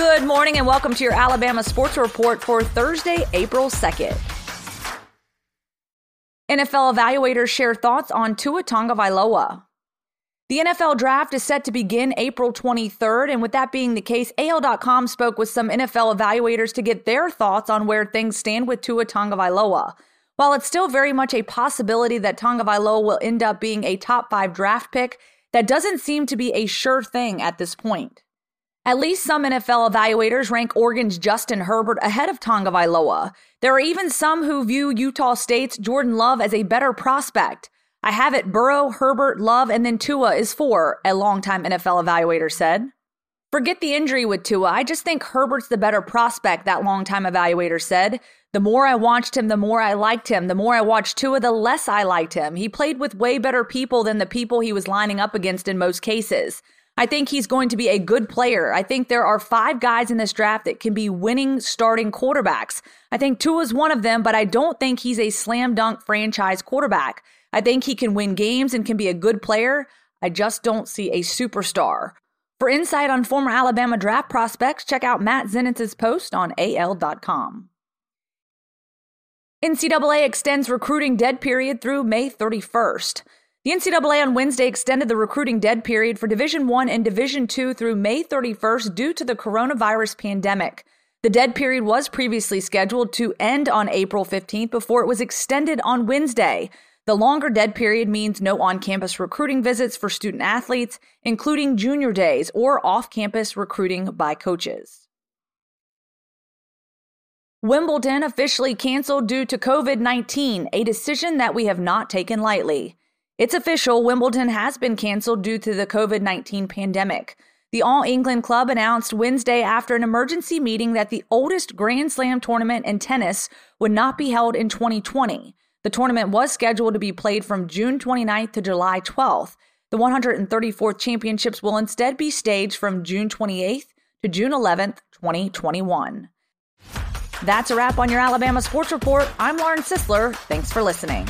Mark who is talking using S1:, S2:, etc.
S1: Good morning and welcome to your Alabama Sports Report for Thursday, April 2nd. NFL evaluators share thoughts on Tua Tagovailoa. The NFL draft is set to begin April 23rd, and with that being the case, AL.com spoke with some NFL evaluators to get their thoughts on where things stand with Tua Tagovailoa. While it's still very much a possibility that Tagovailoa will end up being a top five draft pick, that doesn't seem to be a sure thing at this point. At least some NFL evaluators rank Oregon's Justin Herbert ahead of Tagovailoa. There are even some who view Utah State's Jordan Love as a better prospect. I have it Burrow, Herbert, Love, and then Tua is four, a longtime NFL evaluator said. Forget the injury with Tua. I just think Herbert's the better prospect, that longtime evaluator said. The more I watched him, the more I liked him. The more I watched Tua, the less I liked him. He played with way better people than the people he was lining up against in most cases. I think he's going to be a good player. I think there are five guys in this draft that can be winning starting quarterbacks. I think Tua is one of them, but I don't think he's a slam dunk franchise quarterback. I think he can win games and can be a good player. I just don't see a superstar. For insight on former Alabama draft prospects, check out Matt Zenitz's post on AL.com. NCAA extends recruiting dead period through May 31st. The NCAA on Wednesday extended the recruiting dead period for Division 1 and Division 2 through May 31st due to the coronavirus pandemic. The dead period was previously scheduled to end on April 15th before it was extended on Wednesday. The longer dead period means no on campus recruiting visits for student athletes, including junior days or off campus recruiting by coaches. Wimbledon officially canceled due to COVID 19, a decision that we have not taken lightly. It's official, Wimbledon has been canceled due to the COVID 19 pandemic. The All England Club announced Wednesday after an emergency meeting that the oldest Grand Slam tournament in tennis would not be held in 2020. The tournament was scheduled to be played from June 29th to July 12th. The 134th championships will instead be staged from June 28th to June 11th, 2021. That's a wrap on your Alabama Sports Report. I'm Lauren Sisler. Thanks for listening.